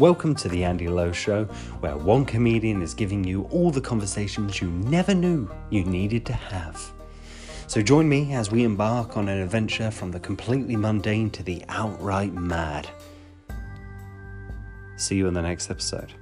Welcome to the Andy Lowe Show, where one comedian is giving you all the conversations you never knew you needed to have. So join me as we embark on an adventure from the completely mundane to the outright mad. See you in the next episode.